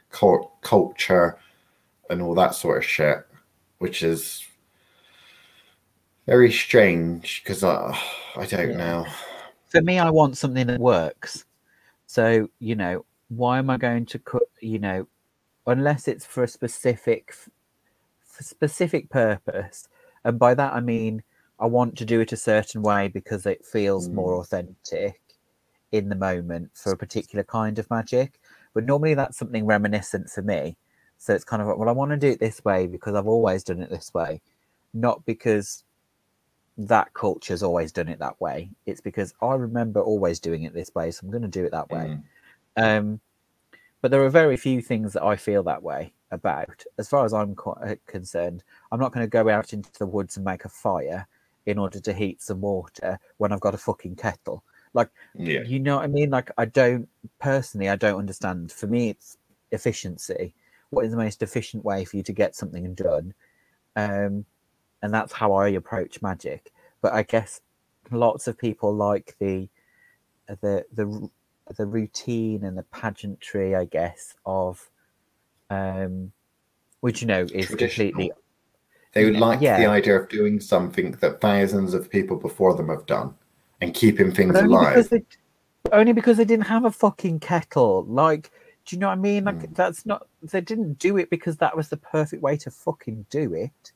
cult- culture and all that sort of shit, which is very strange because I, I don't yeah. know. For me, I want something that works. So, you know, why am I going to cut, you know, unless it's for a specific for specific purpose. And by that I mean I want to do it a certain way because it feels mm. more authentic in the moment for a particular kind of magic. But normally that's something reminiscent for me. So it's kind of like, well, I want to do it this way because I've always done it this way, not because that culture's always done it that way. It's because I remember always doing it this way, so I'm going to do it that way. Mm. Um, but there are very few things that I feel that way about. As far as I'm uh, concerned, I'm not going to go out into the woods and make a fire in order to heat some water when I've got a fucking kettle. Like, yeah. you know what I mean? Like, I don't personally, I don't understand. For me, it's efficiency. What is the most efficient way for you to get something done? Um, and that's how I approach magic. But I guess lots of people like the the the the routine and the pageantry, I guess, of um, which you know is completely. They would like yeah. the idea of doing something that thousands of people before them have done and keeping things only alive. Because they, only because they didn't have a fucking kettle. Like, do you know what I mean? Like, mm. that's not. They didn't do it because that was the perfect way to fucking do it.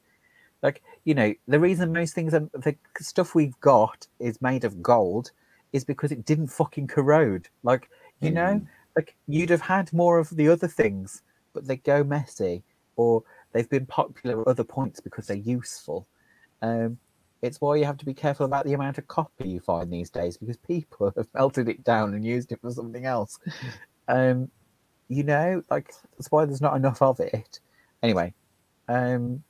Like, you know, the reason most things are the stuff we've got is made of gold is because it didn't fucking corrode. Like, you mm. know, like you'd have had more of the other things, but they go messy or they've been popular at other points because they're useful. Um, it's why you have to be careful about the amount of copper you find these days because people have melted it down and used it for something else. Um, you know, like that's why there's not enough of it. Anyway, um,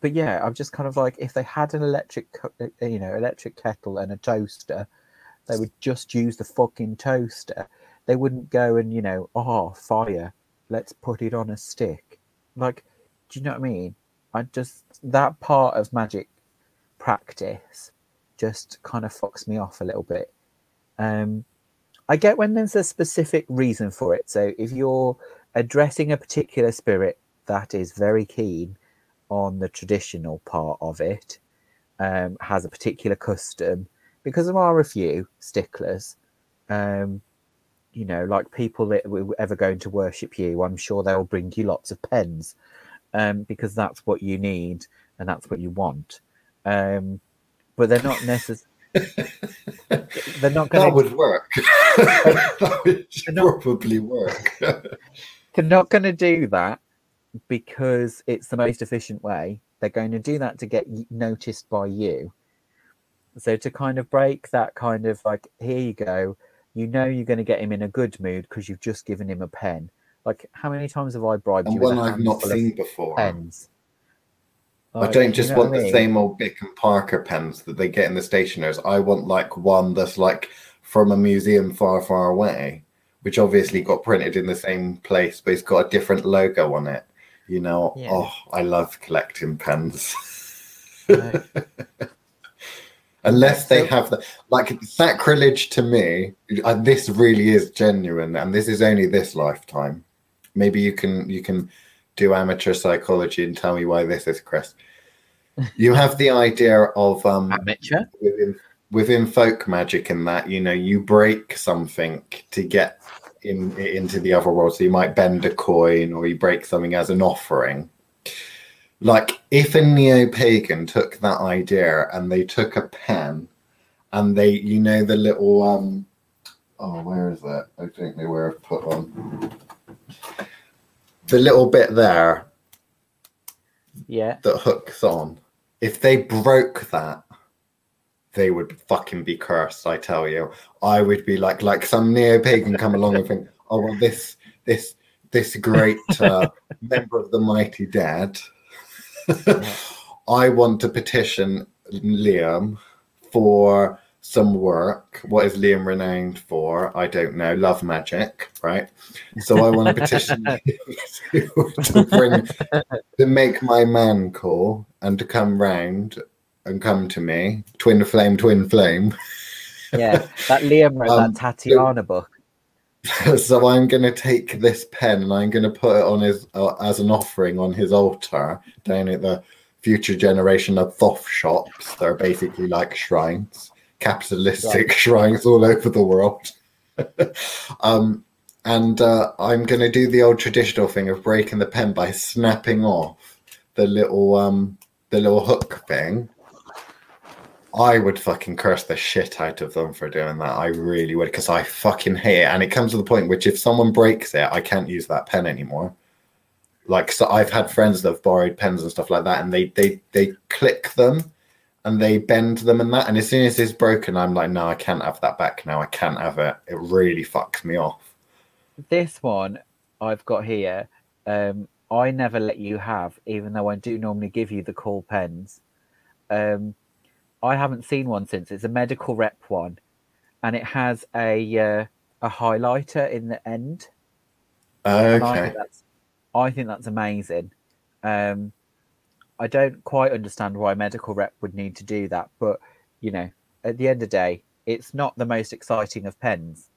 but yeah, I'm just kind of like if they had an electric, uh, you know, electric kettle and a toaster, they would just use the fucking toaster. They wouldn't go and you know, oh, fire, let's put it on a stick. Like, do you know what I mean? I just that part of magic practice just kind of fucks me off a little bit. Um, I get when there's a specific reason for it. So if you're addressing a particular spirit that is very keen on the traditional part of it, um, has a particular custom, because there are a few sticklers. Um, you know, like people that were ever going to worship you, I'm sure they'll bring you lots of pens um, because that's what you need and that's what you want. Um, but they're not necessarily. they're not going. That would work. that would not, probably work. they're not going to do that because it's the most efficient way. They're going to do that to get noticed by you. So to kind of break that kind of like, here you go, you know you're going to get him in a good mood because you've just given him a pen. Like, how many times have I bribed and you? One I've not seen before. Pens. I don't you just know want I the mean? same old Bic and Parker pens that they get in the stationers. I want like one that's like from a museum far, far away, which obviously got printed in the same place, but it's got a different logo on it. You know, Yeah. oh, I love collecting pens. Unless they have the like sacrilege to me, uh, this really is genuine, and this is only this lifetime. Maybe you can you can do amateur psychology and tell me why this is, Chris. You have the idea of um Amateur. within within folk magic in that you know you break something to get in into the other world. So you might bend a coin or you break something as an offering. Like if a neo pagan took that idea and they took a pen and they you know the little um oh where is that? I don't know where I've put on the little bit there Yeah. that hooks on. If they broke that, they would fucking be cursed. I tell you, I would be like like some neo pagan come along and think, oh well, this this this great uh, member of the mighty dead. I want to petition Liam for some work. What is Liam renowned for? I don't know. Love magic, right? So I want to petition to, to bring to make my man call and to come round and come to me, twin flame, twin flame. Yeah. That Liam wrote Um, that Tatiana book. so I'm going to take this pen and I'm going to put it on his uh, as an offering on his altar down at the future generation of Thoth shops. They're basically like shrines, capitalistic Right. shrines all over the world. um, and uh, I'm going to do the old traditional thing of breaking the pen by snapping off the little um, the little hook thing. I would fucking curse the shit out of them for doing that. I really would, because I fucking hate it. And it comes to the point which, if someone breaks it, I can't use that pen anymore. Like, so I've had friends that have borrowed pens and stuff like that, and they they they click them and they bend them and that. And as soon as it's broken, I'm like, no, I can't have that back now. I can't have it. It really fucks me off. This one I've got here, um, I never let you have, even though I do normally give you the cool pens. Um, I haven't seen one since. It's a medical rep one, and it has a uh, a highlighter in the end. And I Okay. think I think that's amazing. Um, I don't quite understand why medical rep would need to do that, but you know, at the end of the day, it's not the most exciting of pens,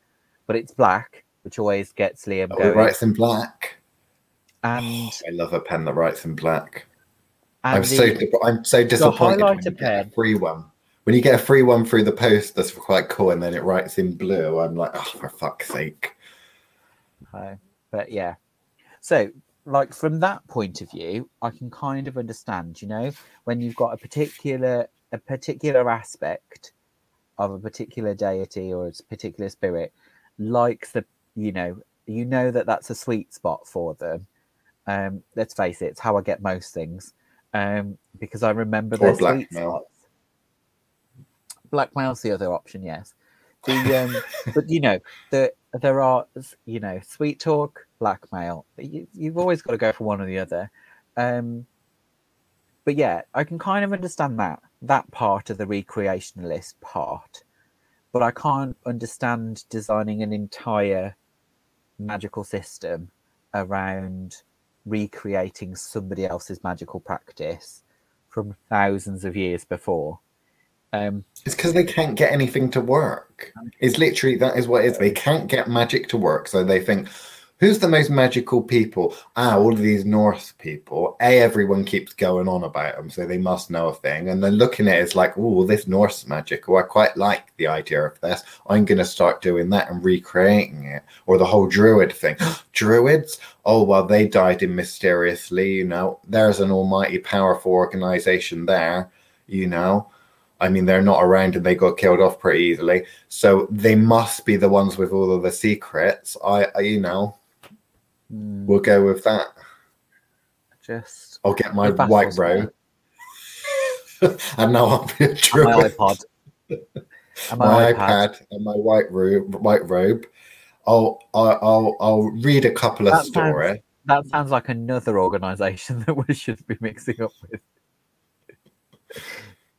but it's black, which always gets Liam Oh, it going. writes in black. And I love a pen that writes in black. I'm so I'm so disappointed when you get a pen- free one. When you get a free one through the post, that's quite cool, and then it writes in blue. I'm like, oh, for fuck's sake! Uh, but yeah. So, like from that point of view, I can kind of understand, you know, when you've got a particular a particular aspect of a particular deity or a particular spirit, like the you know, you know that that's a sweet spot for them. Um, let's face it, it's how I get most things. Um, because I remember Or their sweet spots. Blackmail's the other option, yes. The um, but you know, the there are you know sweet talk blackmail you, you've always got to go for one or the other um but yeah i can kind of understand that that part of the recreationalist part but i can't understand designing an entire magical system around recreating somebody else's magical practice from thousands of years before um It's because they can't get anything to work. It's literally that is what it is. They can't get magic to work, so they think, who's the most magical people? Ah, all of these Norse people. A, everyone keeps going on about them, so they must know a thing. And then looking at it, it's like, oh, this Norse magic. Oh, I quite like the idea of this. I'm going to start doing that and recreating it. Or the whole Druid thing. Druids? Oh, well, they died in mysteriously. You know, there's an almighty, powerful organization there. You know. I mean, they're not around and they got killed off pretty easily. So they must be the ones with all of the secrets. I, I you know, we'll go with that. just I'll get my white robe. and now I'll be a and my iPod. And My my, iPad. iPad and my white robe. White robe. I'll, I'll, I'll, I'll read a couple of That sounds- stories. That sounds like another organisation that we should be mixing up with.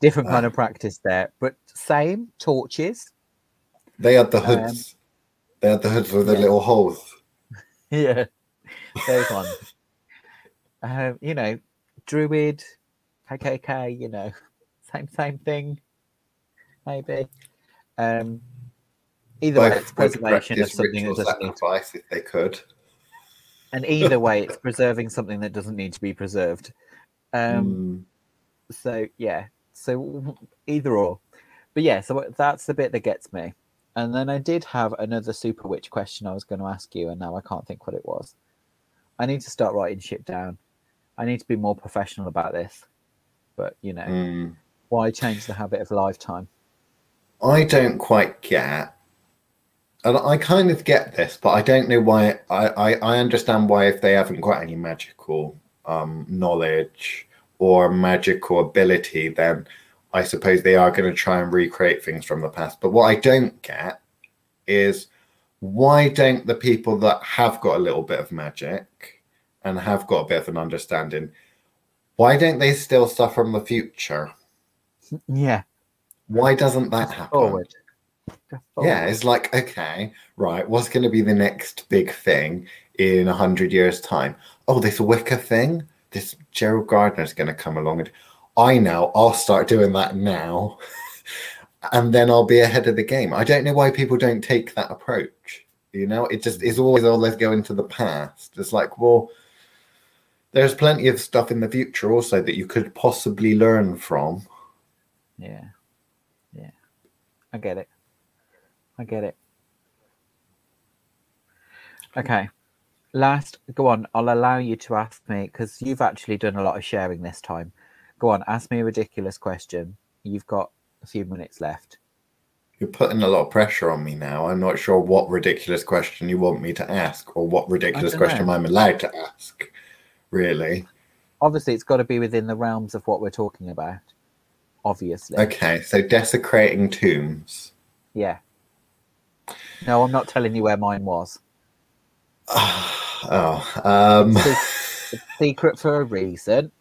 Different kind of uh, practice there, but same torches. They had the um, hoods. they had the hoods with the yeah. little holes. Yeah, those ones. Um, you know, druid, KKK. You know, same same thing. Maybe. Um, either way, it's preservation of something that doesn't sacrifice if they could. and either way it's preserving something that doesn't need to be preserved um Mm. so yeah so either or but yeah so that's the bit that gets me and then i did have another super witch question i was going to ask you and now i can't think what it was i need to start writing shit down i need to be more professional about this but you know Mm. why change the habit of a lifetime I don't quite get, and I kind of get this, but I don't know why. I, I, I understand why if they haven't got any magical um, knowledge or magical ability, then I suppose they are going to try and recreate things from the past. But what I don't get is why don't the people that have got a little bit of magic and have got a bit of an understanding, why don't they still suffer from the future? yeah Why doesn't that happen? forward Go Yeah, it's like, okay, right, what's going to be the next big thing in a hundred years' time? Oh, this Wicca thing, this Gerald Gardner's going to come along, and I know I'll start doing that now, and then I'll be ahead of the game. I don't know why people don't take that approach. You know, it just is always, oh, let's go into the past. It's like, well, there's plenty of stuff in the future also that you could possibly learn from. Yeah. Yeah. I get it. I get it. Okay. Last, go on. I'll allow you to ask me because you've actually done a lot of sharing this time. Go on. Ask me a ridiculous question. You've got a few minutes left. You're putting a lot of pressure on me now. I'm not sure what ridiculous question you want me to ask or what ridiculous question know. I'm allowed to ask, really. Obviously, it's got to be within the realms of what we're talking about. Obviously. Okay, so desecrating tombs. Yeah. No, I'm not telling you where mine was. oh, um, It's secret for a reason.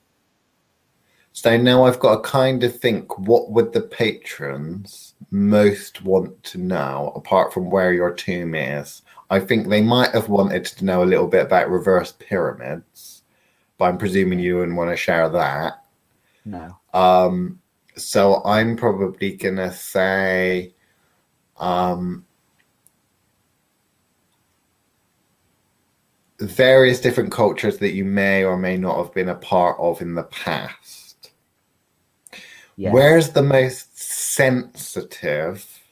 So now I've got to kind of think what would the patrons most want to know apart from where your tomb is? I think they might have wanted to know a little bit about reverse pyramids, but I'm presuming you wouldn't want to share that. No. Um, so I'm probably gonna say, um, various different cultures that you may or may not have been a part of in the past. Yeah. Where's the most sensitive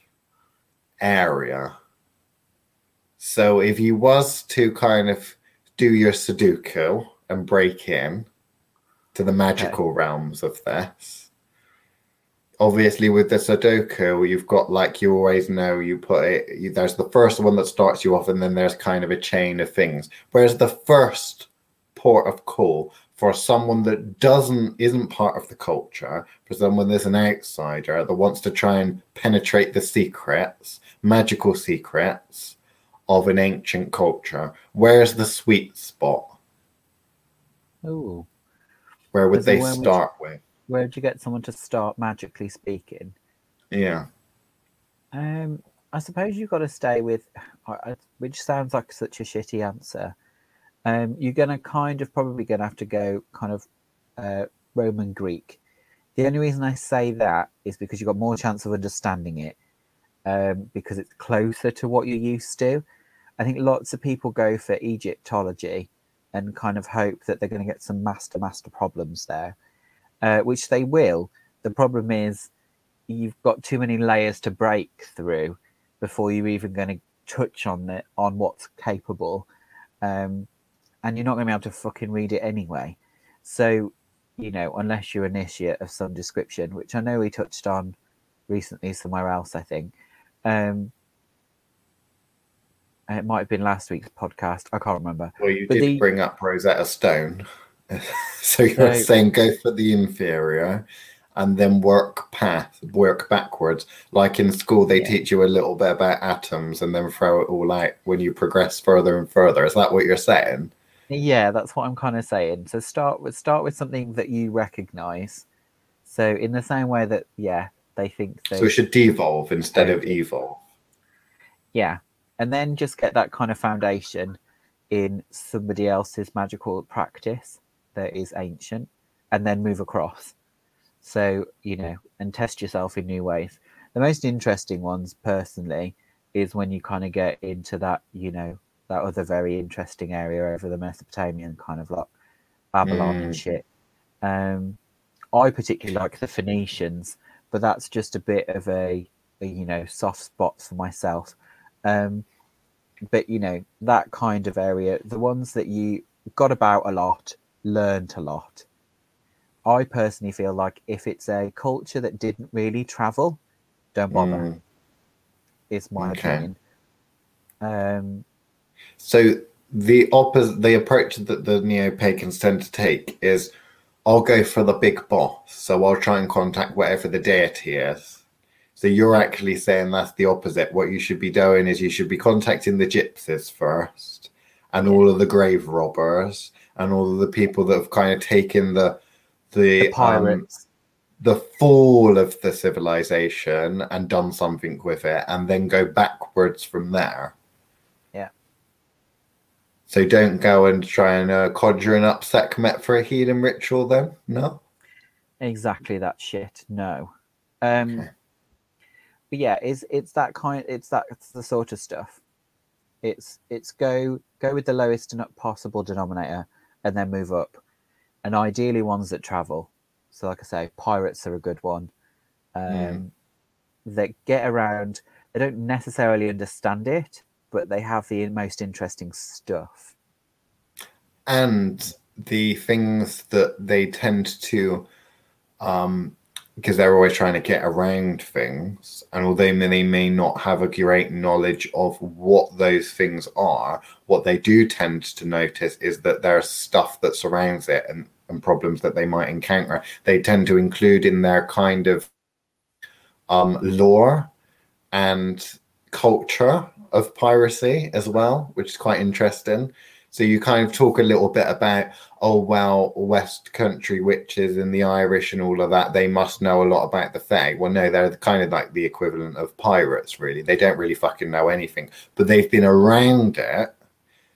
area? So if you was to kind of do your Sudoku and break in to the magical realms of this, obviously with the Sudoku, you've got like you always know you put it. You, there's the first one that starts you off, and then there's kind of a chain of things. Whereas the first port of call for someone that doesn't isn't part of the culture, for someone that's an outsider that wants to try and penetrate the secrets, magical secrets of an ancient culture, where's the sweet spot? Oh, Where would they which- start with? Where'd you get someone to start magically speaking? Yeah. Um, I suppose you've got to stay with, which sounds like such a shitty answer. Um, you're gonna kind of probably gonna have to go kind of uh, Roman Greek. The only reason I say that is because you've got more chance of understanding it, um, because it's closer to what you're used to. I think lots of people go for Egyptology and kind of hope that they're going to get some master master problems there, uh, which they will. The problem is you've got too many layers to break through before you're even going to touch on it on what's capable um, and you're not going to be able to fucking read it anyway so you know unless you're an initiate of some description which i know we touched on recently somewhere else i think um, it might have been last week's podcast i can't remember Well, you But did the- bring up Rosetta Stone. so you're So- saying go for the inferior and then work path, work backwards. Like in school, they Yeah. teach you a little bit about atoms and then throw it all out when you progress further and further. Is that what you're saying? Yeah, that's what I'm kind of saying. So start with start with something that you recognize. So in the same way that yeah, they think so. So it should devolve instead of evolve. Yeah, and then just get that kind of foundation in somebody else's magical practice that is ancient, and then move across. So you know, and test yourself in new ways. The most interesting ones, personally, is when you kind of get into that, you know, that other very interesting area over the Mesopotamian kind of like Babylon mm. and shit. Um, I particularly like the Phoenicians, but that's just a bit of a, a you know soft spot for myself. Um, but you know that kind of area, the ones that you got about a lot, learned a lot. I personally feel like if it's a culture that didn't really travel, don't bother. Mm. Is my okay. opinion. Um, so the opposite, the approach that the neo pagans tend to take is I'll go for the big boss. So I'll try and contact whatever the deity is. So you're actually saying that's the opposite. What you should be doing is you should be contacting the gypsies first and all of the grave robbers and all of the people that have kind of taken the the, the pirates. Um, the fall of the civilization and done something with it and then go backwards from there. So don't go and try and uh, conjure an up Sekhmet for a healing ritual then? No? Exactly that shit. No. Um okay. but yeah, it's it's that kind it's that it's the sort of stuff. It's it's go go with the lowest possible denominator and then move up. And ideally ones that travel. So like I say, pirates are a good one. Um mm. that get around they don't necessarily understand it, but they have the most interesting stuff. And the things that they tend to, um, because they're always trying to get around things, and although they may not have a great knowledge of what those things are, what they do tend to notice is that there's stuff that surrounds it and, and problems that they might encounter. They tend to include in their kind of um, lore and culture of piracy as well, which is quite interesting. So you kind of talk a little bit about, oh well, West Country witches and the Irish and all of that. They must know a lot about the Fae. Well, no, they're kind of like the equivalent of pirates, really. They don't really fucking know anything, but they've been around it.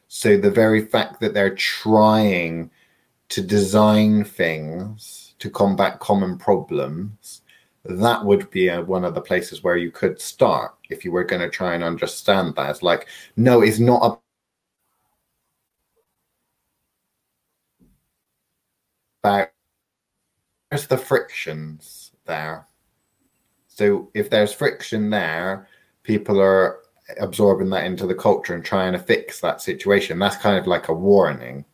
So the very fact that they're trying to design things to combat common problems that would be a, one of the places where you could start if you were going to try and understand that. It's like, no, it's not about there's the frictions there. So if there's friction there, people are absorbing that into the culture and trying to fix that situation. That's kind of like a warning,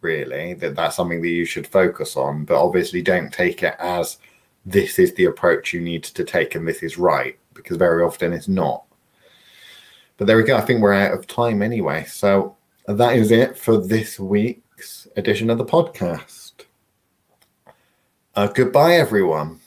really, that that's something that you should focus on. But obviously, don't take it as this is the approach you need to take and this is right because very often it's not. But there we go. I think we're out of time anyway. So that is it for this week's edition of the podcast. Uh, goodbye, everyone.